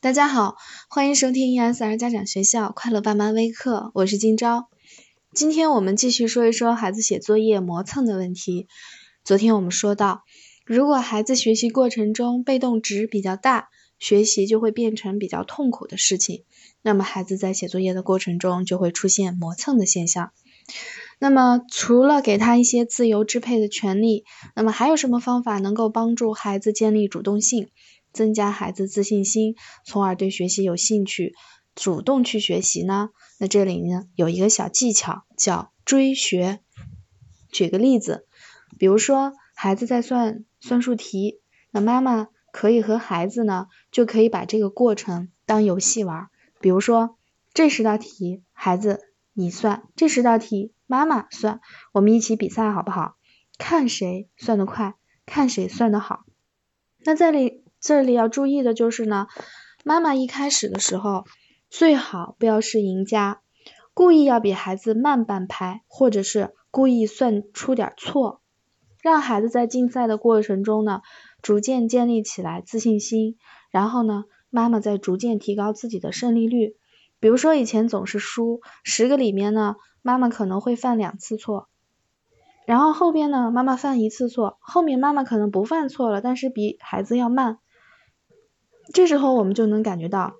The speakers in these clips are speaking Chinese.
大家好，欢迎收听 ESR 家长学校快乐爸妈微课，我是金钊。今天我们继续说一说孩子写作业磨蹭的问题。昨天我们说到，如果孩子学习过程中被动值比较大，学习就会变成比较痛苦的事情，那么孩子在写作业的过程中就会出现磨蹭的现象。那么除了给他一些自由支配的权利，那么还有什么方法能够帮助孩子建立主动性？增加孩子自信心，从而对学习有兴趣，主动去学习呢？那这里呢有一个小技巧叫追学。举个例子，比如说孩子在算算术题，那妈妈可以和孩子呢就可以把这个过程当游戏玩。比如说这十道题孩子你算，这十道题妈妈算，我们一起比赛好不好？看谁算得快，看谁算得好。那这里。这里要注意的就是呢，妈妈一开始的时候最好不要是赢家，故意要比孩子慢半拍，或者是故意算出点错，让孩子在竞赛的过程中呢，逐渐建立起来自信心，然后呢，妈妈再逐渐提高自己的胜利率。比如说以前总是输，十个里面呢，妈妈可能会犯两次错。然后后边呢，妈妈犯一次错，后面妈妈可能不犯错了，但是比孩子要慢。这时候我们就能感觉到，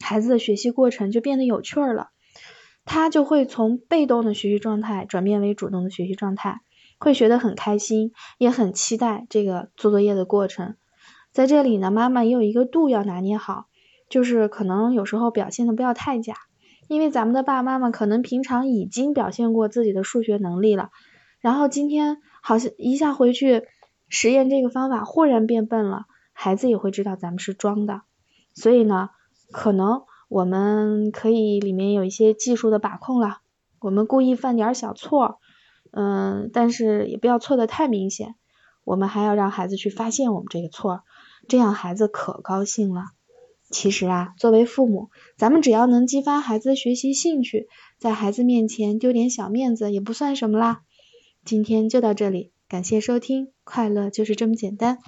孩子的学习过程就变得有趣儿了，他就会从被动的学习状态转变为主动的学习状态，会学得很开心，也很期待这个做作业的过程。在这里呢，妈妈也有一个度要拿捏好，就是可能有时候表现的不要太假，因为咱们的爸爸妈妈可能平常已经表现过自己的数学能力了，然后今天好像一下回去实验这个方法，忽然变笨了。孩子也会知道咱们是装的，所以呢，可能我们可以里面有一些技术的把控了。我们故意犯点小错，嗯，但是也不要错的太明显。我们还要让孩子去发现我们这个错，这样孩子可高兴了。其实啊，作为父母，咱们只要能激发孩子学习兴趣，在孩子面前丢点小面子也不算什么啦。今天就到这里，感谢收听，快乐就是这么简单。